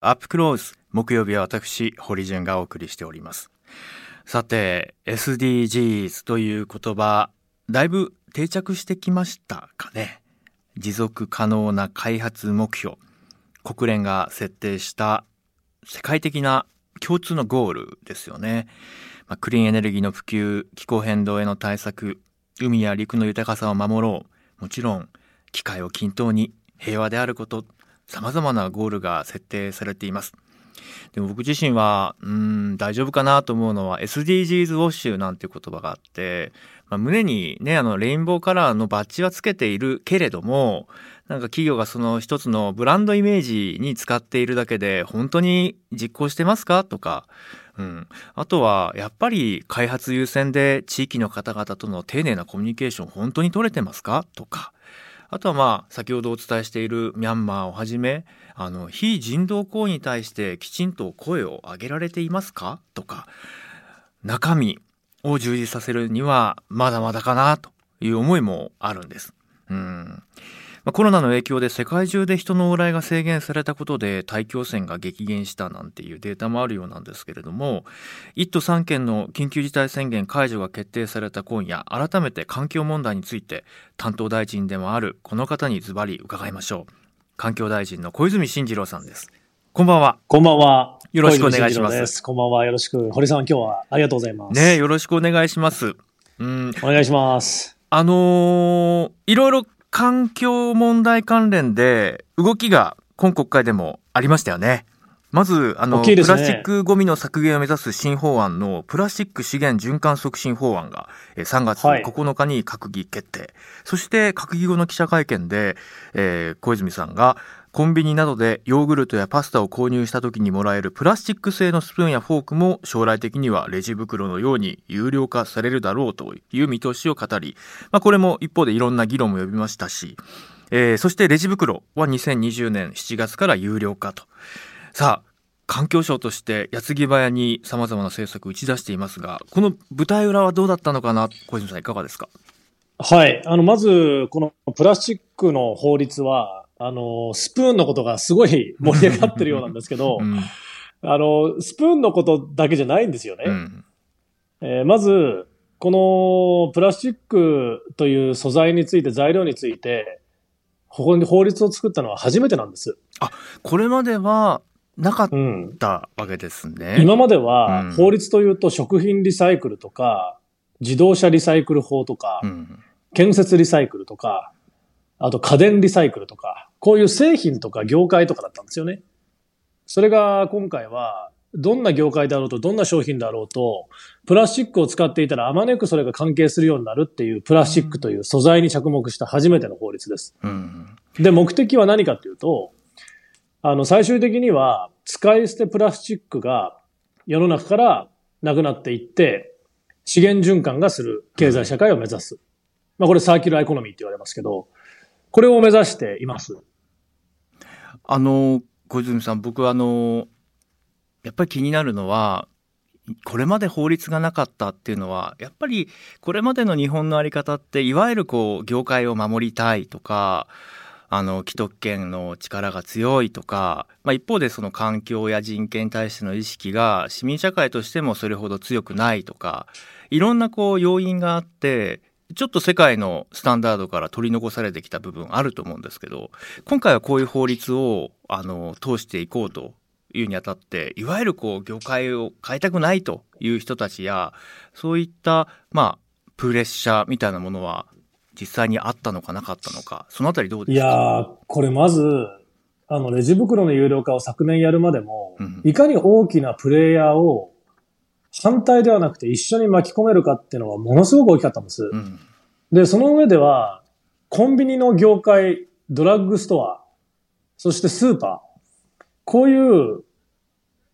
アップクローズ木曜日は私堀潤がお送りしております。さて SDGs という言葉だいぶ定着してきましたかね。持続可能な開発目標。国連が設定した世界的な共通のゴールですよね、まあ、クリーンエネルギーの普及気候変動への対策海や陸の豊かさを守ろう。もちろん機会を均等に平和であること様々なゴールが設定されています。でも僕自身はうん大丈夫かなと思うのは SDGs ウォッシュなんていう言葉があって、まあ、胸にねあのレインボーカラーのバッジはつけているけれどもなんか企業がその一つのブランドイメージに使っているだけで本当に実行してますか？とか、うん、あとはやっぱり開発優先で地域の方々との丁寧なコミュニケーション本当に取れてますか？とかあとはまあ先ほどお伝えしているミャンマーをはじめあの非人道行為に対してきちんと声を上げられていますか？とか中身を充実させるにはまだまだかなという思いもあるんです。うんまあ、コロナの影響で世界中で人の往来が制限されたことで大気汚染が激減したなんていうデータもあるようなんですけれども1都3県の緊急事態宣言解除が決定された今夜改めて環境問題について担当大臣でもあるこの方にズバリ伺いましょう環境大臣の小泉進次郎さんですこんばんはこんばんは。よろしくお願いしますこんばんは。よろしく。堀さん、今日はありがとうございます。ねよろしくお願いしますうんお願いします。あのーいろいろ環境問題関連で動きが今国会でもありましたよね。まずあの、ね。プラスチックごみの削減を目指す新法案のプラスチック資源循環促進法案がえー3月はい。9日に閣議決定、そして閣議後の記者会見で、えー小泉さんがコンビニなどでヨーグルトやパスタを購入した時にもらえるプラスチック製のスプーンやフォークも将来的にはレジ袋のように有料化されるだろうという見通しを語り、まあ、これも一方でいろんな議論も呼びましたし、えーそしてレジ袋は2020年7月から有料化とさあ環境省として矢継ぎ早にさまざまな政策を打ち出していますがこの舞台裏はどうだったのかな小泉さんいかがですか？はい。あの、まず、このプラスチックの法律は、あの、スプーンのことがすごい盛り上がってるようなんですけど、うんあの、スプーンのことだけじゃないんですよね。うんえーまず、このプラスチックという素材について、材料について、ここに法律を作ったのは初めてなんです。これまではなかっうん。たわけですね。今までうんは、法律というと食品リサイクルとか、自動車リサイクル法とか、うん建設リサイクルとか、あと家電リサイクルとか、こういう製品とか業界とかだったんですよね。それが今回は、どんな業界であろうと、どんな商品であろうと、プラスチックを使っていたらあまねくそれが関係するようになるっていうプラスチックという素材に着目した初めての法律です。うんで、目的は何かっていうと、あの、最終的には使い捨てプラスチックが世の中からなくなっていって、資源循環がする経済社会を目指す。まあこれサーキュラーエコノミーって言われますけど、これを目指しています。あの小泉さん僕はあのやっぱり気になるのはこれまで法律がなかったっていうのはやっぱりこれまでの日本の在り方っていわゆるこう業界を守りたいとかあの既得権の力が強いとか、まあ、一方でその環境や人権に対しての意識が市民社会としてもそれほど強くないとかいろんなこう要因があってちょっと世界のスタンダードから取り残されてきた部分あると思うんですけど今回はこういう法律をあの通していこうというにあたっていわゆるこう業界を変えたくないという人たちやそういったまあプレッシャーみたいなものは実際にあったのかなかったのかそのあたりどういですか？やー、これまず、あの、レジ袋の有料化を昨年やるまでも、うん。いかに大きなプレイヤーを反対ではなくて一緒に巻き込めるかっていうのはものすごく大きかったんです。うんで、その上では、コンビニの業界、ドラッグストア、そしてスーパー、こういう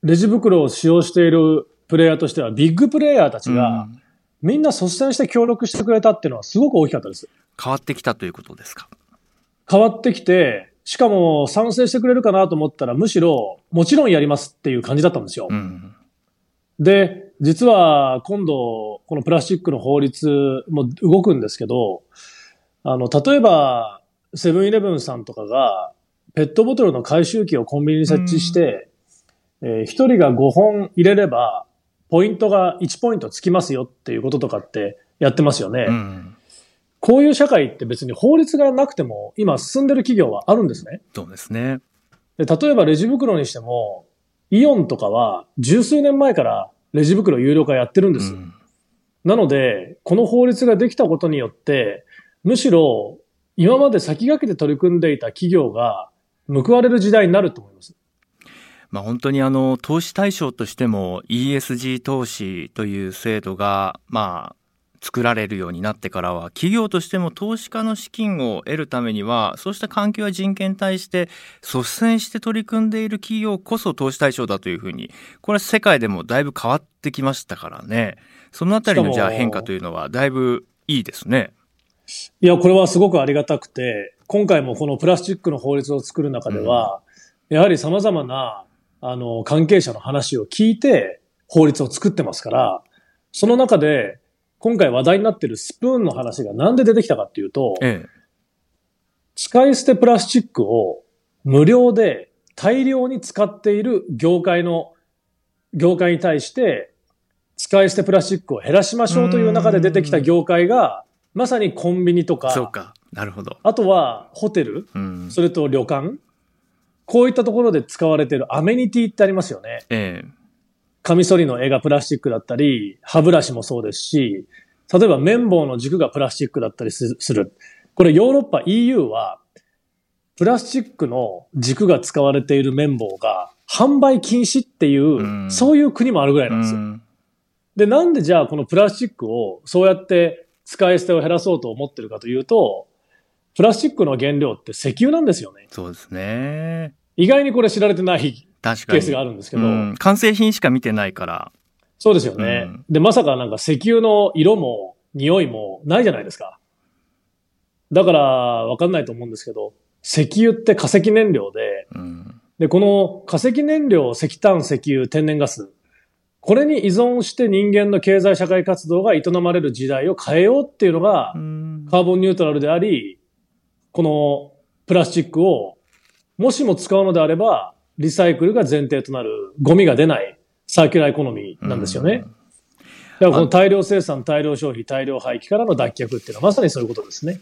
レジ袋を使用しているプレイヤーとしては、ビッグプレイヤーたちが、うんみんな率先して協力してくれたっていうのはすごく大きかったです。変わってきたということですか？変わってきて、しかも賛成してくれるかなと思ったら、むしろ、もちろんやりますっていう感じだったんですよ。うんで、実は今度、このプラスチックの法律も動くんですけど、あの、例えば、セブンイレブンさんとかが、ペットボトルの回収機をコンビニに設置して、えー1人が5本入れれば、ポイントが1ポイントつきますよっていうこととかってやってますよね。うん。こういう社会って別に法律がなくても今進んでる企業はあるんですね。そうですね。で例えばレジ袋にしても、イオンとかは十数年前からレジ袋有料化やってるんです。うんなので、この法律ができたことによって、むしろ今まで先駆けて取り組んでいた企業が報われる時代になると思います。まあ、本当にあの投資対象としても ESG 投資という制度がまあ作られるようになってからは企業としても投資家の資金を得るためにはそうした環境や人権に対して率先して取り組んでいる企業こそ投資対象だというふうにこれは世界でもだいぶ変わってきましたからね。そのあたりのじゃあ変化というのはだいぶいいですね。いや、これはす。ごくありがたくて、今回もこのプラスチックの法律を作る中では、やはり様々な、あの、関係者の話を聞いて法律を作ってますから、その中で、今回話題になっているスプーンの話がなんで出てきたかっていうと、ええ使い捨てプラスチックを無料で大量に使っている業界の、業界に対して、使い捨てプラスチックを減らしましょうという中で出てきた業界が、まさにコンビニとか、そうかなるほど。あとはホテル、うんそれと旅館、こういったところで使われているアメニティってありますよね。ええカミソリの絵がプラスチックだったり、歯ブラシもそうですし、例えば綿棒の軸がプラスチックだったりすする。これヨーロッパ EU は、プラスチックの軸が使われている綿棒が販売禁止っていう、うんそういう国もあるぐらいなんですよ。うんで、なんでじゃあこのプラスチックをそうやって使い捨てを減らそうと思ってるかというと、プラスチックの原料って石油なんですよね。そうですね。意外にこれ知られてない確かに。ケースがあるんですけど、うん、完成品しか見てないから。そうですよね、うんで、まさかなんか石油の色も匂いもないじゃないですか。だからわかんないと思うんですけど、石油って化石燃料で、うん、で、この化石燃料、石炭、石油、天然ガス、これに依存して人間の経済社会活動が営まれる時代を変えようっていうのが、うんカーボンニュートラルであり、このプラスチックを、もしも使うのであれば、リサイクルが前提となるゴミが出ないサーキュラーエコノミーなんですよね。だからこの大量生産、大量消費、大量廃棄からの脱却っていうのはまさにそういうことですね。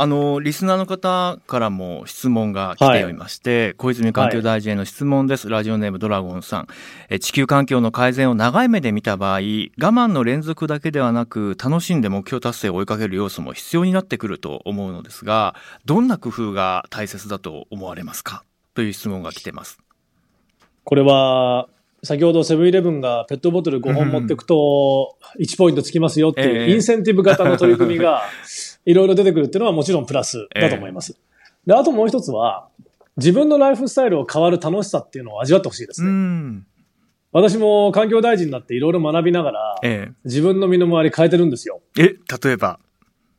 あのリスナーの方からも質問が来ておりまして、小泉環境大臣への質問です、ラジオネームドラゴンさん。え地球環境の改善を長い目で見た場合我慢の連続だけではなく楽しんで目標達成を追いかける要素も必要になってくると思うのですがどんな工夫が大切だと思われますか？という質問が来てます。これは、先ほどセブンイレブンがペットボトル5本持っていくと1ポイントつきますよってええいうインセンティブ型の取り組みがいろいろ出てくるっていうのはもちろんプラスだと思います。で、あともう一つは自分のライフスタイルを変わる楽しさっていうのを味わってほしいですうね。ん私も環境大臣になっていろいろ学びながらえ自分の身の回り変えてるんですよ。ええ例えば、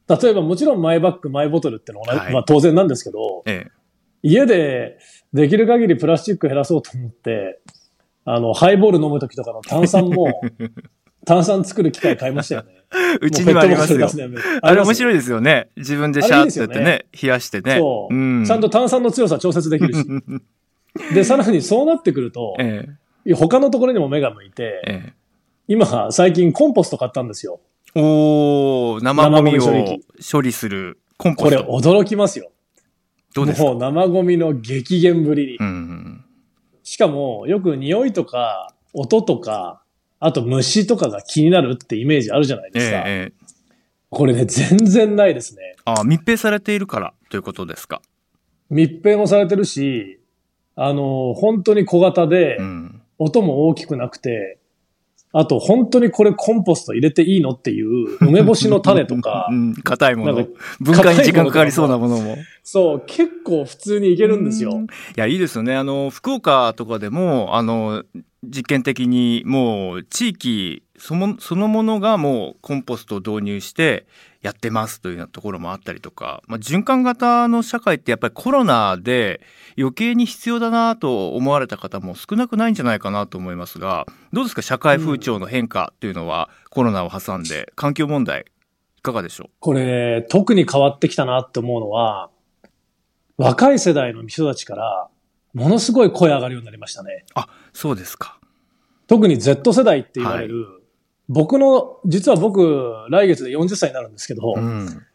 例えばもちろんマイバッグ、マイボトルってのは、はいまあ当然なんですけど、ええ家でできる限りプラスチック減らそうと思って、あの、ハイボール飲む時とかの炭酸も、炭酸作る機械買いましたよね。うちにもありますよあれ面い。白いですよね。自分でシャーってやってね、あれいい冷やしてね。そう、ん、ちゃんと炭酸の強さ調節できるし。で、さらにそうなってくると、え他のところにも目が向いて、ええ今、最近コンポスト買ったんですよ。えおー生ゴミを処理するコンポこれスト。驚きますよ。どうですか？もう生ゴミの激減ぶりに。うん。しかも、よく匂いとか、音とか、あと虫とかが気になるってイメージあるじゃないえですか。えええこれね、全然ないですね。あ密閉されているからということですか？密閉もされてるし、あの、本当に小型でう、ん。音も大きくなくて、あと本当にこれコンポスト入れていいのっていう梅干しの種とか う、ん、硬いものなんか。分解に時間かかりそうなものも。そう、結構普通にいけるんですようん。いや、いいですよね。あの、福岡とかでも、あの、実験的にもう地域そのそのものがもうコンポストを導入してやってますというようなところもあったりとか、まあ、循環型の社会ってやっぱりコロナで余計に必要だなと思われた方も少なくないんじゃないかなと思いますがどうですか？社会風潮の変化というのはコロナを挟んで環境問題いかがでしょう？これ、特に変わってきたなって思うのは、若い世代の人たちから、ものすごい声上がるようになりましたね。あ、そうですか。特に Z 世代って言われる、僕の、実は僕、来月で40歳になるんですけど、うん。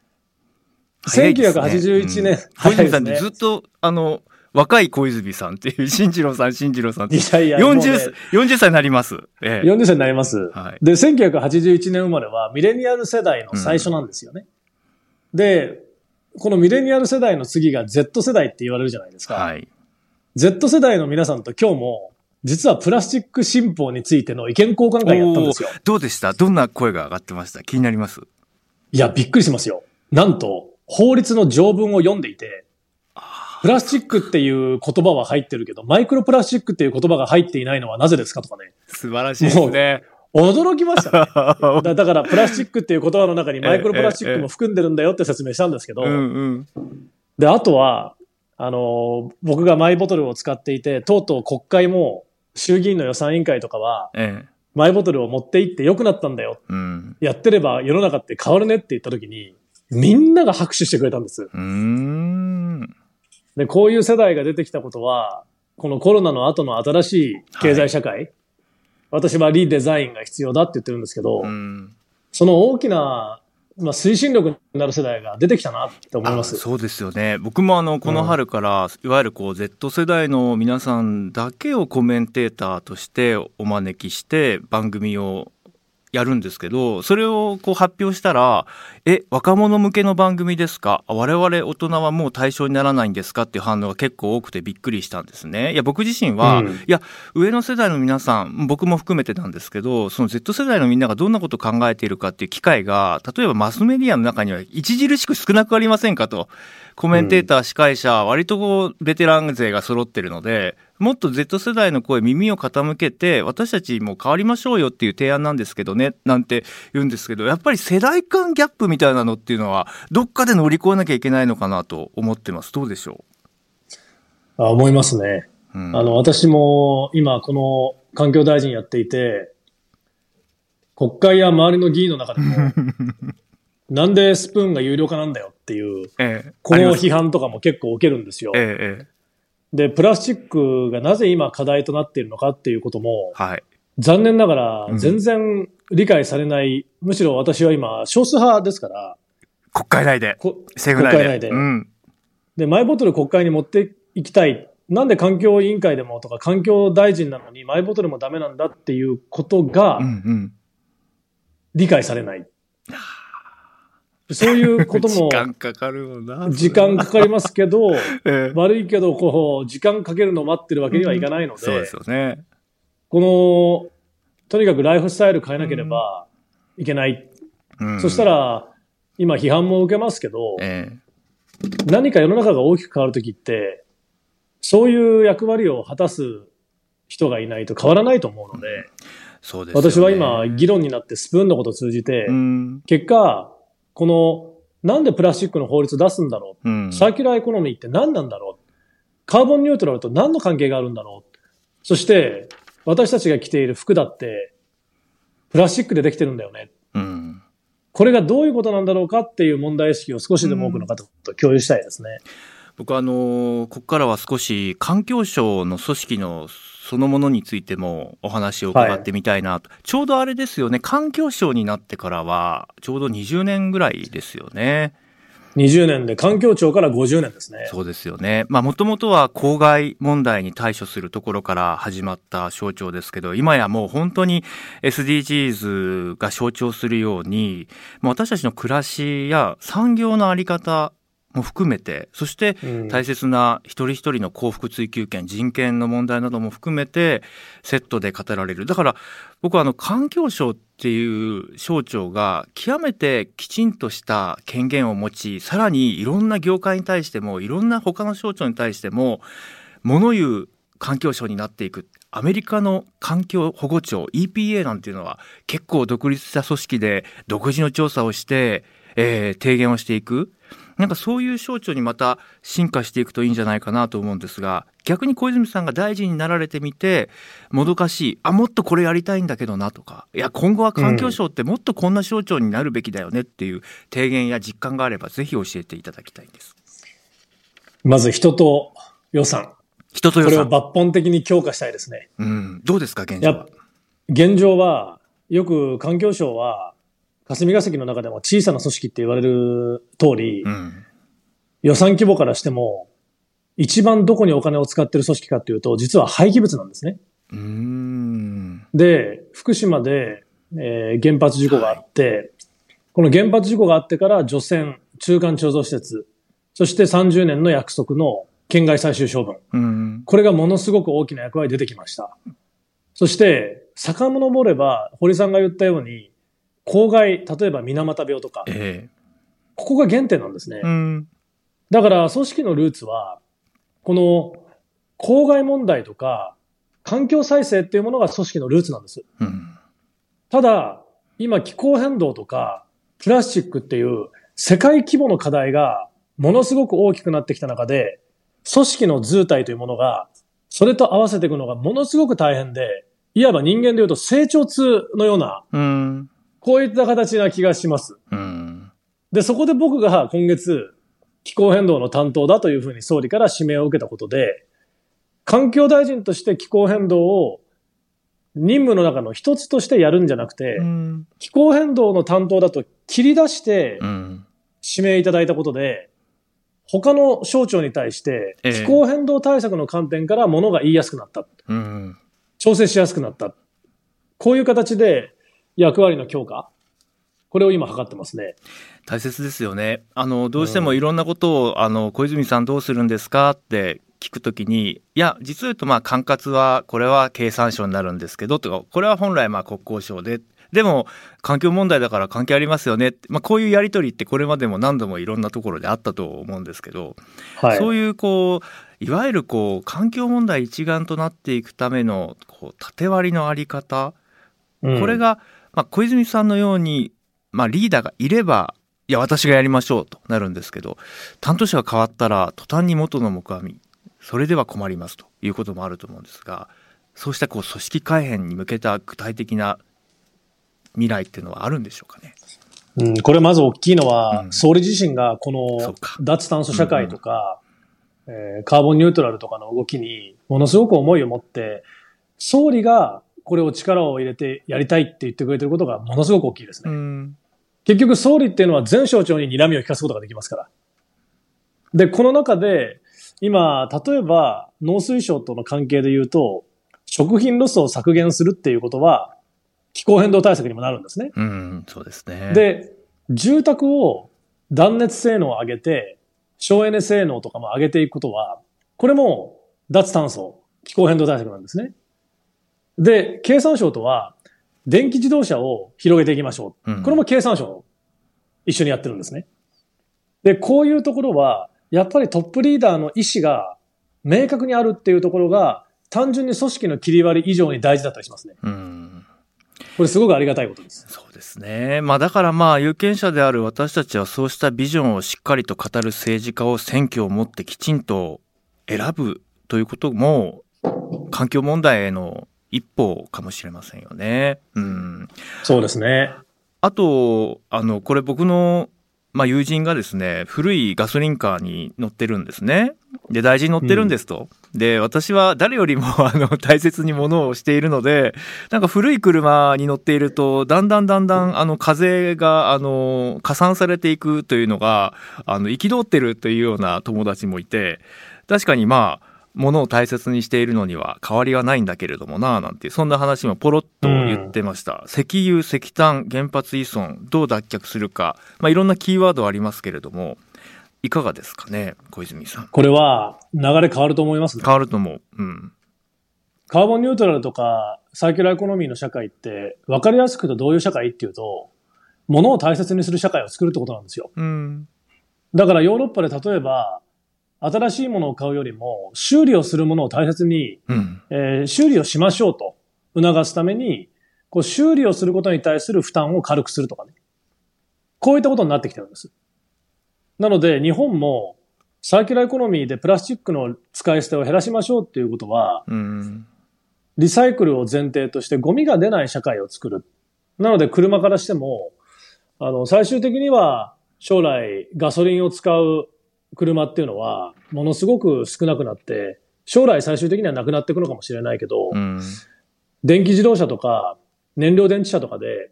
1981年、小泉さんってずっと、あの、若い小泉さんっていう、新次郎さん、新次郎さんって。いやいや、もうね40、40歳になります。ええ。40歳になります。はいで、1981年生まれはミレニアル世代の最初なんですよね。で、このミレニアル世代の次が Z 世代って言われるじゃないですか。はい。Z 世代の皆さんと今日も、実はプラスチック新法についての意見交換会やったんですよ。どうでした？どんな声が上がってました？気になります？いや、びっくりしますよ。なんと、法律の条文を読んでいて、プラスチックっていう言葉は入ってるけど、マイクロプラスチックっていう言葉が入っていないのはなぜですかとかね。素晴らしいですね。驚きましたね。だだから、プラスチックっていう言葉の中にマイクロプラスチックも含んでるんだよって説明したんですけど。で、あとは、あのー僕がマイボトルを使っていて、とうとう国会も衆議院の予算委員会とかは、ええ。マイボトルを持って行って良くなったんだよ。うん。やってれば世の中って変わるねって言った時に、みんなが拍手してくれたんです。で、こういう世代が出てきたことは、このコロナの後の新しい経済社会、私はリデザインが必要だって言ってるんですけど、うん。その大きな、まあ、推進力になる世代が出てきたなって思います。そうですよね僕もあのこの春から、いわゆるこう Z 世代の皆さんだけをコメンテーターとしてお招きして番組をやるんですけどそれをこう発表したら「え若者向けの番組ですか？あ我々大人はもう対象にならないんですか?」っていう反応が結構多くてびっくりしたんですね。いや僕自身は、うんいや上の世代の皆さん僕も含めてなんですけどその Z 世代のみんながどんなことを考えているかっていう機会が例えばマスメディアの中には著しく少なくありませんかとコメンテーター、司会者割とこうベテラン勢が揃ってるのでもっと Z 世代の声耳を傾けて私たちも変わりましょうよっていう提案なんですけどねなんて言うんですけどやっぱり世代間ギャップみたいなのっていうのはどっかで乗り越えなきゃいけないのかなと思ってます。どうでしょあ思いますね。う、うん。あの、私も今この環境大臣やっていて、国会や周りの議員の中でも、なんでスプーンが有料化なんだよっていう、ええ。この批判とかも結構受けるんですよ。ええええで、プラスチックがなぜ今課題となっているのかっていうことも、はい。残念ながらうん。全然理解されない、むしろ私は今少数派ですから、国会内でこ政府内で。国会内で。うん。で、マイボトル国会に持っていきたい。なんで環境委員会でもとか環境大臣なのにマイボトルもダメなんだっていうことがうんうん。理解されない。そういうことも時間かかるよな時間かかりますけど、ええ。悪いけど、こう、時間かけるのを待ってるわけにはいかないので、そうですよね。この、とにかくライフスタイル変えなければいけない。うん。そしたら、今批判も受けますけど、ええ。何か世の中が大きく変わるときって、そういう役割を果たす人がいないと変わらないと思うので、そうですよね。私は今、議論になってるスプーンのことを通じて、うん。結果、この、なんでプラスチックの法律出すんだろう、うん。サーキュラーエコノミーって何なんだろう？カーボンニュートラルと何の関係があるんだろう？そして、私たちが着ている服だって、プラスチックでできてるんだよね。うん。これがどういうことなんだろうかっていう問題意識を少しでも多くの方と共有したいですね。僕はあのここからは少し環境省の組織のそのものについてもお話を伺ってみたいなと、ちょうどあれですよね環境省になってからはちょうど20年ぐらいですよね。20年で環境庁から50年ですね。そうですよね。まあ、もともとは公害問題に対処するところから始まった省庁ですけど、今やもう本当に SDGs が象徴するように、もう私たちの暮らしや産業のあり方も含めて、そしてうん大切な一人一人の幸福追求権、人権の問題なども含めてセットで語られる。だから僕はあの環境省っていう省庁が極めてきちんとした権限を持ち、さらにいろんな業界に対しても、いろんな他の省庁に対しても、物言う環境省になっていく。アメリカの環境保護庁 EPA なんていうのは結構独立した組織で独自の調査をして、えー提言をしていく。なんかそういう省庁にまた進化していくといいんじゃないかなと思うんですが逆に小泉さんが大臣になられてみてもどかしいあもっとこれやりたいんだけどなとかいや今後は環境省ってもっとこんな省庁になるべきだよねっていう提言や実感があればぜひ教えていただきたいんです。まず人と予算。これを人と予算。抜本的に強化したいですね。うん。どうですか、現状はや。現状は、よく環境省は、霞が関の中でも小さな組織って言われる通り、うん。予算規模からしても、一番どこにお金を使ってる組織かっていうと、実は廃棄物なんですね。で、福島で、えー原発事故があって、この原発事故があってから除染、中間貯蔵施設、そして30年の約束の県外最終処分。うん。これがものすごく大きな役割出てきました。そして、遡れば、堀さんが言ったように、公害、例えば水俣病とか、えここが原点なんですねえ。うん。だから、組織のルーツは、この、公害問題とか、環境再生っていうものが組織のルーツなんです。うん。ただ、今気候変動とか、プラスチックっていう世界規模の課題がものすごく大きくなってきた中で、組織の図体というものが、それと合わせていくのがものすごく大変で、いわば人間で言うと成長痛のような、うん。こういった形な気がします。うん。で、そこで僕が今月、気候変動の担当だというふうに総理から指名を受けたことで、環境大臣として気候変動を任務の中の一つとしてやるんじゃなくて、うん。気候変動の担当だと切り出してうん。指名いただいたことで、他の省庁に対してええ気候変動対策の観点からものが言いやすくなった。うん。調整しやすくなった。こういう形で役割の強化？これを今図ってますね。大切ですよね。あのどうしてもいろんなことを、あの小泉さんどうするんですか？って聞くときに、いや実を言うとまあ管轄はこれは経産省になるんですけどとか、これは本来まあ国交省で。でも環境問題だから関係ありますよね、まあ、こういうやり取りってこれまでも何度もいろんなところであったと思うんですけど、はい。そういうこういわゆるこう環境問題一丸となっていくためのこう縦割りのあり方？うんこれが、まあ、小泉さんのように、まあ、リーダーがいればいや私がやりましょうとなるんですけど担当者が変わったら途端に元の木阿弥それでは困りますということもあると思うんですがそうしたこう組織改変に向けた具体的な未来っていうのはあるんでしょうかね？うん、これまず大きいのは、うん。総理自身がこの脱炭素社会とか、えーカーボンニュートラルとかの動きにものすごく思いを持って、総理がこれを力を入れてやりたいって言ってくれてることがものすごく大きいですね。うん結局総理っていうのは全省庁に睨みを利かすことができますから。で、この中で、今、例えば農水省との関係で言うと、食品ロスを削減するっていうことは、気候変動対策にもなるんですね。うん、そうですね。で、住宅を断熱性能を上げて、省エネ性能とかも上げていくことは、これも脱炭素、気候変動対策なんですね。で、経産省とは、電気自動車を広げていきましょう。うんこれも経産省、一緒にやってるんですね。で、こういうところは、やっぱりトップリーダーの意思が明確にあるっていうところが、単純に組織の切り割り以上に大事だったりしますね。うんこれすごくありがたいことです。そうですね。まあだからまあ有権者である私たちはそうしたビジョンをしっかりと語る政治家を選挙をもってきちんと選ぶということも環境問題への一歩かもしれませんよね。うん。そうですね。あと、あの、これ僕の、まあ、友人がですね、古いガソリンカーに乗ってるんですね。で、大事に乗ってるんですと。で、私は誰よりも、あの、大切に物をしているので、なんか古い車に乗っていると、だんだんだんだん、あの、風が、あの、加算されていくというのが、あの、憤ってるというような友達もいて、確かにまあ、物を大切にしているのには変わりはないんだけれどもななんてそんな話もポロッと言ってました、石油石炭原発依存どう脱却するか、まあ、いろんなキーワードありますけれどもいかがですかね小泉さん。これは流れ変わると思いますね。変わると思う。うん。カーボンニュートラルとかサーキュラーエコノミーの社会って分かりやすく言うとどういう社会っていうと、物を大切にする社会を作るってことなんですよ。うん。だからヨーロッパで例えば、新しいものを買うよりも修理をするものを大切に、うんえー修理をしましょうと促すために、こう修理をすることに対する負担を軽くするとかね。こういったことになってきてるんです。なので日本もサーキュラーエコノミーでプラスチックの使い捨てを減らしましょうっていうことは、うんリサイクルを前提としてゴミが出ない社会を作る。なので車からしても、あの、最終的には将来ガソリンを使う車っていうのは、ものすごく少なくなって、将来最終的にはなくなっていくのかもしれないけど、うん。電気自動車とか燃料電池車とかで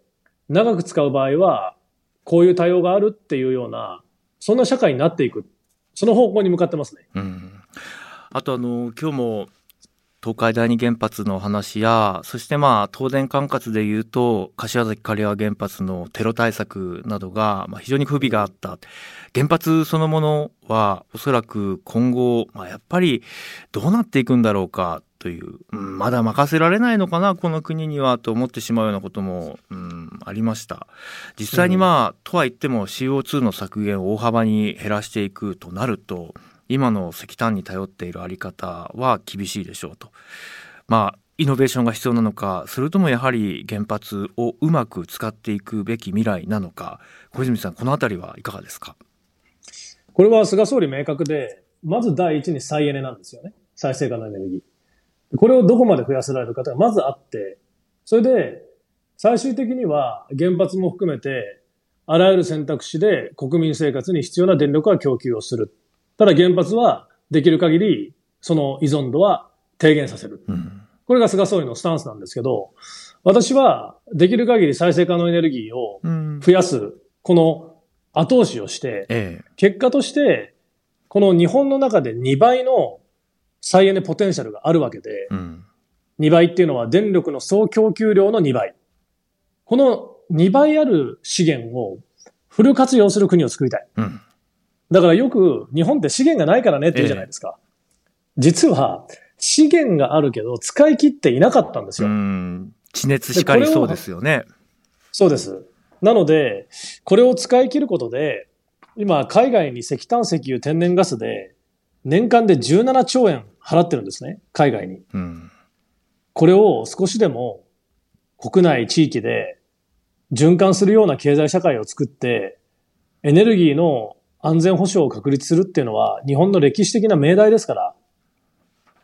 長く使う場合は、こういう対応があるっていうような、そんな社会になっていく。その方向に向かってますね。うん。あとあの、今日も東海第二原発の話や、そしてまあ東電管轄で言うと、柏崎刈羽原発のテロ対策などがまあ非常に不備があった。原発そのものはおそらく今後、まあ、やっぱりどうなっていくんだろうかという、うんまだ任せられないのかな、この国にはと思ってしまうようなことも、うん、ありました。実際にまあ、とは言っても CO2 の削減を大幅に減らしていくとなると、今の石炭に頼っているあり方は厳しいでしょうと。まあイノベーションが必要なのかそれともやはり原発をうまく使っていくべき未来なのか小泉さんこの辺りはいかがですか？これは菅総理明確で、まず第一に再エネなんですよね。再生可能エネルギー。これをどこまで増やせられるかがまずあって、それで、最終的には原発も含めて、あらゆる選択肢で国民生活に必要な電力は供給をする。ただ原発はできる限りその依存度は低減させる。うんこれが菅総理のスタンスなんですけど、私はできる限り再生可能エネルギーをうん増やす、この後押しをして、ええ結果として、この日本の中で2倍の再エネポテンシャルがあるわけで、うん2倍っていうのは電力の総供給量の2倍。この2倍ある資源をフル活用する国を作りたい。うんだからよく日本って資源がないからねって言うじゃないですか。実は資源があるけど使い切っていなかったんですうよ。ん地熱しかりそうですよねそうです。なので、これを使い切ることで、今、海外に石炭、石油、天然ガスで、年間で17兆円払ってるんですね。海外に。うんこれを少しでも国内、地域で循環するような経済社会を作って、エネルギーの安全保障を確立するっていうのは日本の歴史的な命題ですから、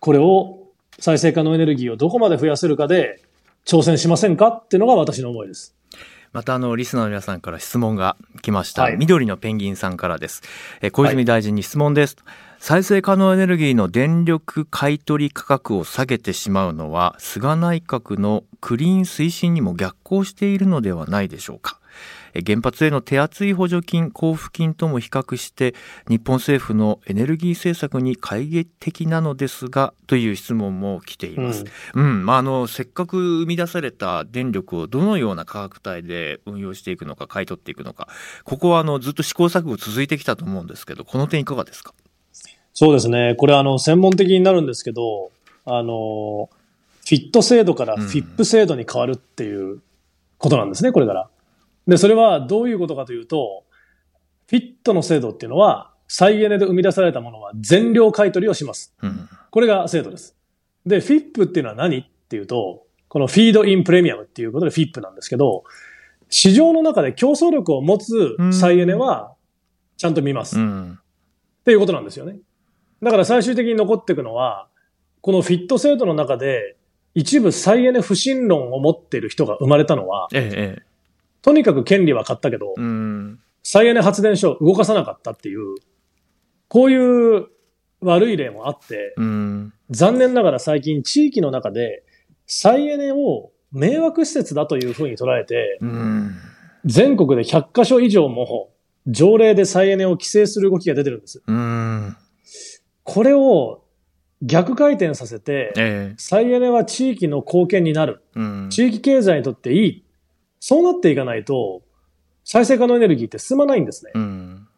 これを再生可能エネルギーをどこまで増やせるかで挑戦しませんかっていうのが私の思いです。またあのリスナーの皆さんから質問が来ました、はい。緑のペンギンさんからです。えー小泉大臣に質問です、再生可能エネルギーの電力買取価格を下げてしまうのは菅内閣のクリーン推進にも逆行しているのではないでしょうか。えー原発への手厚い補助金交付金とも比較して日本政府のエネルギー政策に懐疑的なのですがという質問も来ています、うん、まあ、あの、せっかく生み出された電力をどのような価格帯で運用していくのか、買い取っていくのか、ここはあの、ずっと試行錯誤続いてきたと思うんですけど、この点いかがですか？そうですね。これあの、専門的になるんですけど、あの、フィット制度からフィップ制度に変わるっていうことなんですね、これから。で、それはどういうことかというと、フィットの制度っていうのは、再エネで生み出されたものは全量買い取りをします。うん。これが制度です。で、フィップっていうのは何っていうと、このフィードインプレミアムっていうことでフィップなんですけど、市場の中で競争力を持つ再エネはちゃんと見ます。うん。っていうことなんですよね。だから最終的に残っていくのは、このフィット制度の中で、一部再エネ不信論を持っている人が生まれたのは、ええ、ええ。とにかく権利は買ったけど、うん。再エネ発電所を動かさなかったっていう、こういう悪い例もあって、うん。残念ながら最近地域の中で再エネを迷惑施設だというふうに捉えて、うん。全国で100カ所以上も条例で再エネを規制する動きが出てるんです。うん。これを逆回転させて、ええ。再エネは地域の貢献になる。うん。地域経済にとっていい。そうなっていかないと、再生可能エネルギーって進まないんですね。うん。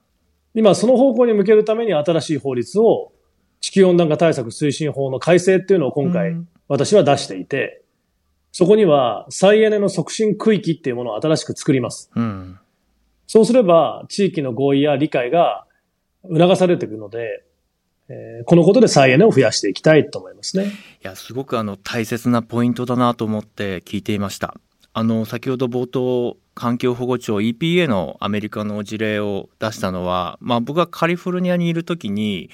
今、その方向に向けるために新しい法律を、地球温暖化対策推進法の改正っていうのを今回、うん私は出していて、そこには再エネの促進区域っていうものを新しく作ります。うん。そうすれば、地域の合意や理解が促されていくので、えーこのことで再エネを増やしていきたいと思いますね。いや、すごくあの、大切なポイントだなと思って聞いていました。あの、先ほど冒頭、環境保護庁 EPA のアメリカの事例を出したのは、まあ僕がカリフォルニアにいるときに、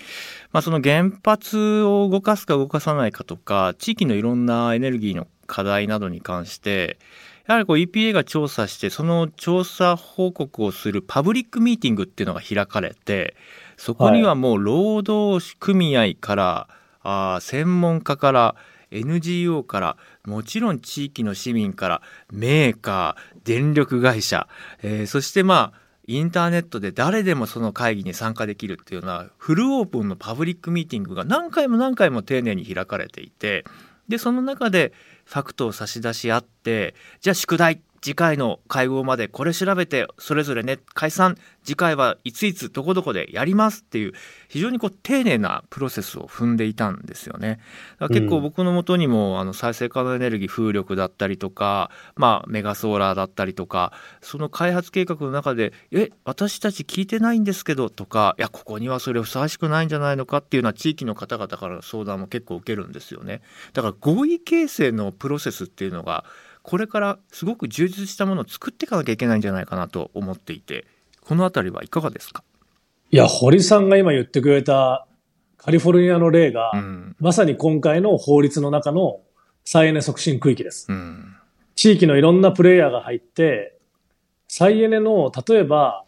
まあその原発を動かすか動かさないかとか、地域のいろんなエネルギーの課題などに関して、やはりこう EPA が調査して、その調査報告をするパブリックミーティングっていうのが開かれて、そこにはもう労働組合から、あ専門家から NGO からもちろん地域の市民からメーカー電力会社、えーそしてまあインターネットで誰でもその会議に参加できるっていうようなフルオープンのパブリックミーティングが何回も何回も丁寧に開かれていてでその中でファクトを差し出し合ってじゃあ宿題次回の会合までこれ調べてそれぞれね解散次回はいついつどこどこでやりますっていう非常にこう丁寧なプロセスを踏んでいたんですよね。だから結構うん僕のもとにもあの再生可能エネルギー風力だったりとか、まあ、メガソーラーだったりとかその開発計画の中で「え私たち聞いてないんですけど」とか「いやここにはそれふさわしくないんじゃないのか」っていうような地域の方々からの相談も結構受けるんですよね。だから合意形成のプロセスっていうのがこれからすごく充実したものを作っていかなきゃいけないんじゃないかなと思っていてこの辺りはいかがですか、いや、堀さんが今言ってくれたカリフォルニアの例が、うん。まさに今回の法律の中の再エネ促進区域です。うん。地域のいろんなプレイヤーが入って、再エネの、例えば、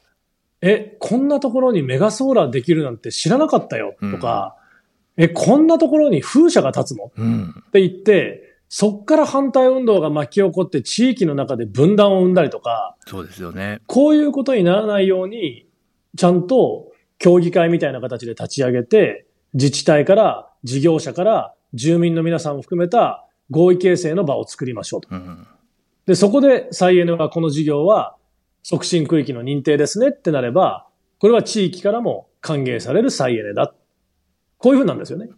え、こんなところにメガソーラーできるなんて知らなかったよとか、え、こんなところに風車が立つの？うん。って言って、そっから反対運動が巻き起こって地域の中で分断を生んだりとか、そうですよね。こういうことにならないように、ちゃんと協議会みたいな形で立ち上げて、自治体から事業者から住民の皆さんを含めた合意形成の場を作りましょうと。うんで、そこで再エネはこの事業は促進区域の認定ですねってなれば、これは地域からも歓迎される再エネだ。こういうふうなんですよね。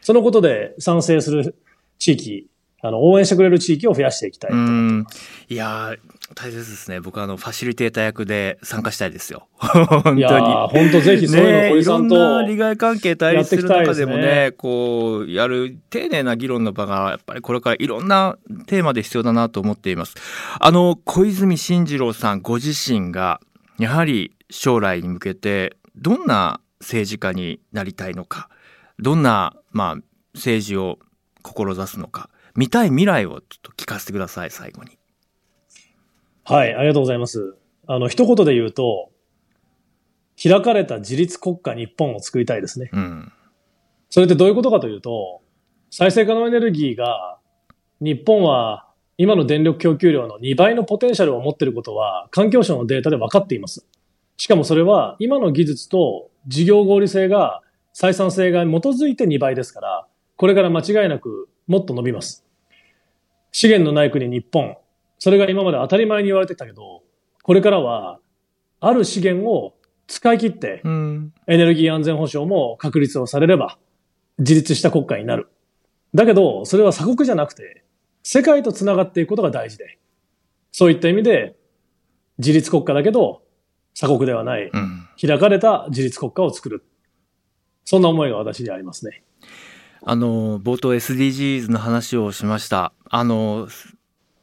そのことで賛成する地域、あの、応援してくれる地域を増やしていきたい。いやー大切ですね。僕はあのファシリテーター役で参加したいですよ。本当に。いやー、本当ぜひそういうのさんと、いろんな利害関係対立する中でもやっていきたいねこうやる丁寧な議論の場がやっぱりこれからいろんなテーマで必要だなと思っています。あの小泉進次郎さんご自身がやはり将来に向けてどんな政治家になりたいのかどんなまあ政治を志すのか見たい未来をちょっと聞かせてください最後に。はい、ありがとうございます。あの、一言で言うと、開かれた自立国家日本を作りたいですね。うんそれってどういうことかというと、再生可能エネルギーが、日本は今の電力供給量の2倍のポテンシャルを持っていることは、環境省のデータで分かっています。しかもそれは、今の技術と事業合理性が、採算性が基づいて2倍ですから、これから間違いなくもっと伸びます。資源のない国日本、それが今まで当たり前に言われてたけど、これからは、ある資源を使い切って、うんエネルギー安全保障も確立をされれば、自立した国家になる。だけど、それは鎖国じゃなくて、世界と繋がっていくことが大事で、そういった意味で、自立国家だけど、鎖国ではない、うん開かれた自立国家を作る。そんな思いが私にありますね。あの冒頭 SDGs の話をしました。あの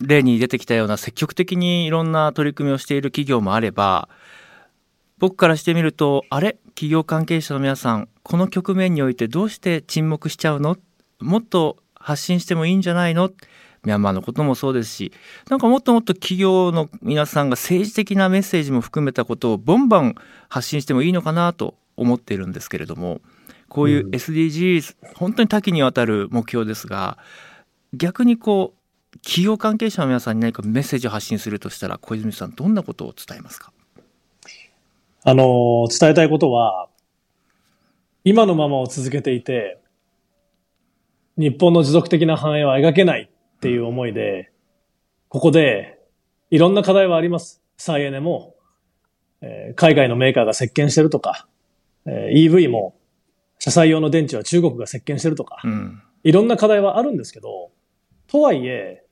例に出てきたような積極的にいろんな取り組みをしている企業もあれば僕からしてみるとあれ？企業関係者の皆さんこの局面においてどうして沈黙しちゃうの？もっと発信してもいいんじゃないの？ミャンマーのこともそうですしなんかもっともっと企業の皆さんが政治的なメッセージも含めたことをボンバン発信してもいいのかなと思っているんですけれどもこういううん SDGs、本当に多岐にわたる目標ですが逆にこう企業関係者の皆さんに何かメッセージを発信するとしたら小泉さんどんなことを伝えますか？あの、伝えたいことは、今のままを続けていて、日本の持続的な繁栄は描けないっていう思いで、ここで、いろんな課題はあります。再エネも、えー海外のメーカーが席巻してるとか、えー EV も、車載用の電池は中国が席巻してるとか、うんいろんな課題はあるんですけど、とはいえ、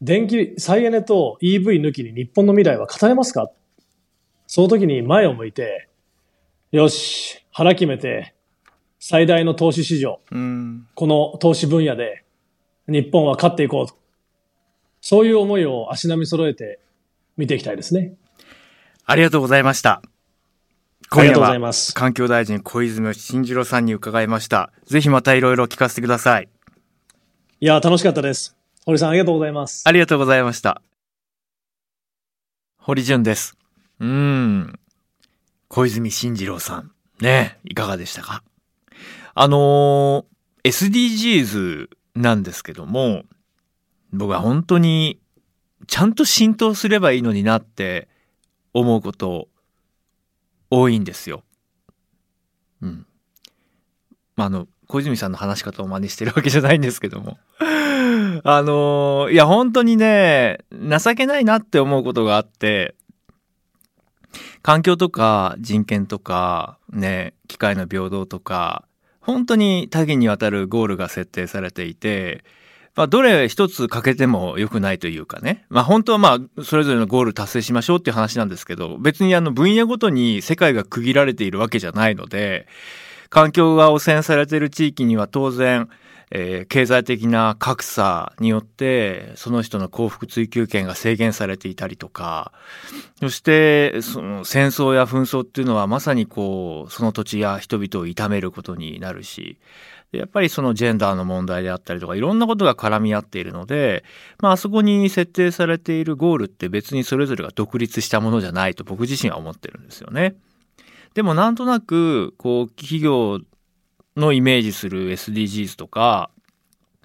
電気、再エネと EV 抜きに日本の未来は語れますか？その時に前を向いて、よし、腹決めて、最大の投資市場、うんこの投資分野で、日本は勝っていこうと。そういう思いを足並み揃えて見ていきたいですね。ありがとうございました今夜はます。環境大臣小泉進次郎さんに伺いました。ぜひまたいろいろ聞かせてください。いや、楽しかったです。堀さんありがとうございます。ありがとうございました。堀潤です。うーん。小泉進次郎さん。ねいかがでしたか？あのー、SDGs なんですけども、僕は本当にちゃんと浸透すればいいのになって思うこと多いんですよ。うん。まあ、あの、小泉さんの話し方を真似してるわけじゃないんですけども。あのー、いや、本当にね、情けないなって思うことがあって、環境とか人権とか、ね、機会の平等とか、本当に多岐にわたるゴールが設定されていて、まあ、どれ一つ欠けても良くないというかね。まあ、本当はまあ、それぞれのゴール達成しましょうっていう話なんですけど、別にあの分野ごとに世界が区切られているわけじゃないので、環境が汚染されている地域には当然、えー、経済的な格差によってその人の幸福追求権が制限されていたりとかそしてその戦争や紛争っていうのはまさにこうその土地や人々を痛めることになるしやっぱりそのジェンダーの問題であったりとかいろんなことが絡み合っているので、まあ、そこに設定されているゴールって別にそれぞれが独立したものじゃないと僕自身は思ってるんですよね。でもなんとなくこう企業のイメージする SDGs とか、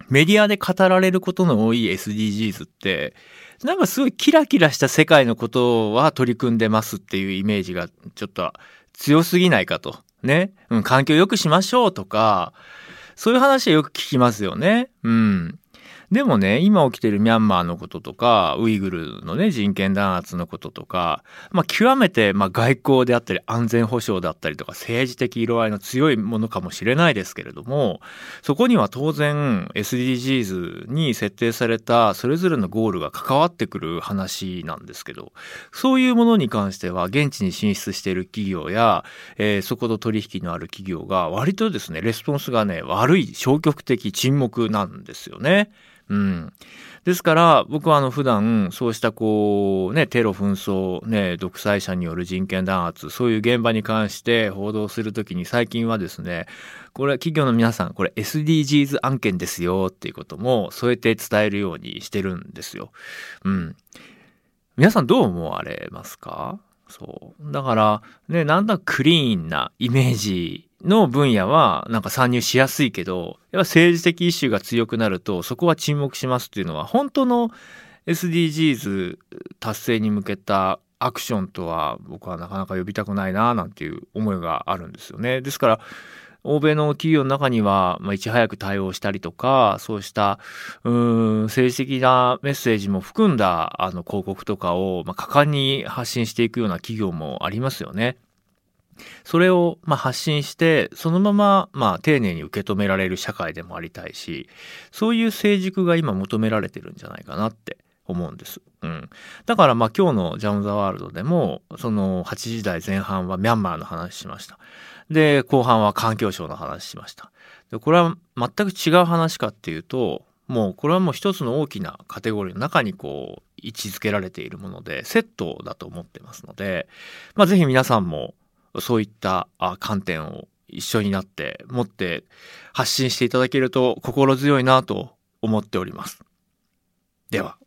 メディアで語られることの多い SDGs って、なんかすごいキラキラした世界のことは取り組んでますっていうイメージがちょっと強すぎないかと。ね。うん、環境良くしましょうとか、そういう話はよく聞きますよね。うん。でもね、今起きてるミャンマーのこととか、ウイグルのね、人権弾圧のこととか、まあ、極めて、まあ、外交であったり、安全保障だったりとか、政治的色合いの強いものかもしれないですけれども、そこには当然、SDGs に設定されたそれぞれのゴールが関わってくる話なんですけど、そういうものに関しては、現地に進出している企業や、えー、そこと取引のある企業が、割とですね、レスポンスがね、悪い、消極的、沈黙なんですよね。うん。ですから僕はあの普段そうしたこうねテロ紛争ね独裁者による人権弾圧そういう現場に関して報道するときに最近はですねこれ企業の皆さんこれ SDGs 案件ですよっていうことも添えて伝えるようにしてるんですよ。うん。皆さんどう思われますか？そう。だからねなんだクリーンなイメージの分野はなんか参入しやすいけど、やっぱ政治的イシューが強くなるとそこは沈黙しますっていうのは本当の SDGs 達成に向けたアクションとは僕はなかなか呼びたくないななんていう思いがあるんですよね。ですから欧米の企業の中には、まあ、いち早く対応したりとか、そうした、うん、政治的なメッセージも含んだ、あの、広告とかを、まあ、果敢に発信していくような企業もありますよね。それをま発信してそのままま丁寧に受け止められる社会でもありたいしそういう成熟が今求められてるんじゃないかなって思うんです。うん、だからまあ今日の「ジャム・ザ・ワールド」でもその8時台前半はミャンマーの話しました。で後半は環境省の話しました。でこれは全く違う話かっていうともうこれはもう一つの大きなカテゴリーの中にこう位置づけられているものでセットだと思ってますので、まあ、ぜひ皆さんもそういった観点を一緒になって持って発信していただけると心強いなと思っております。では。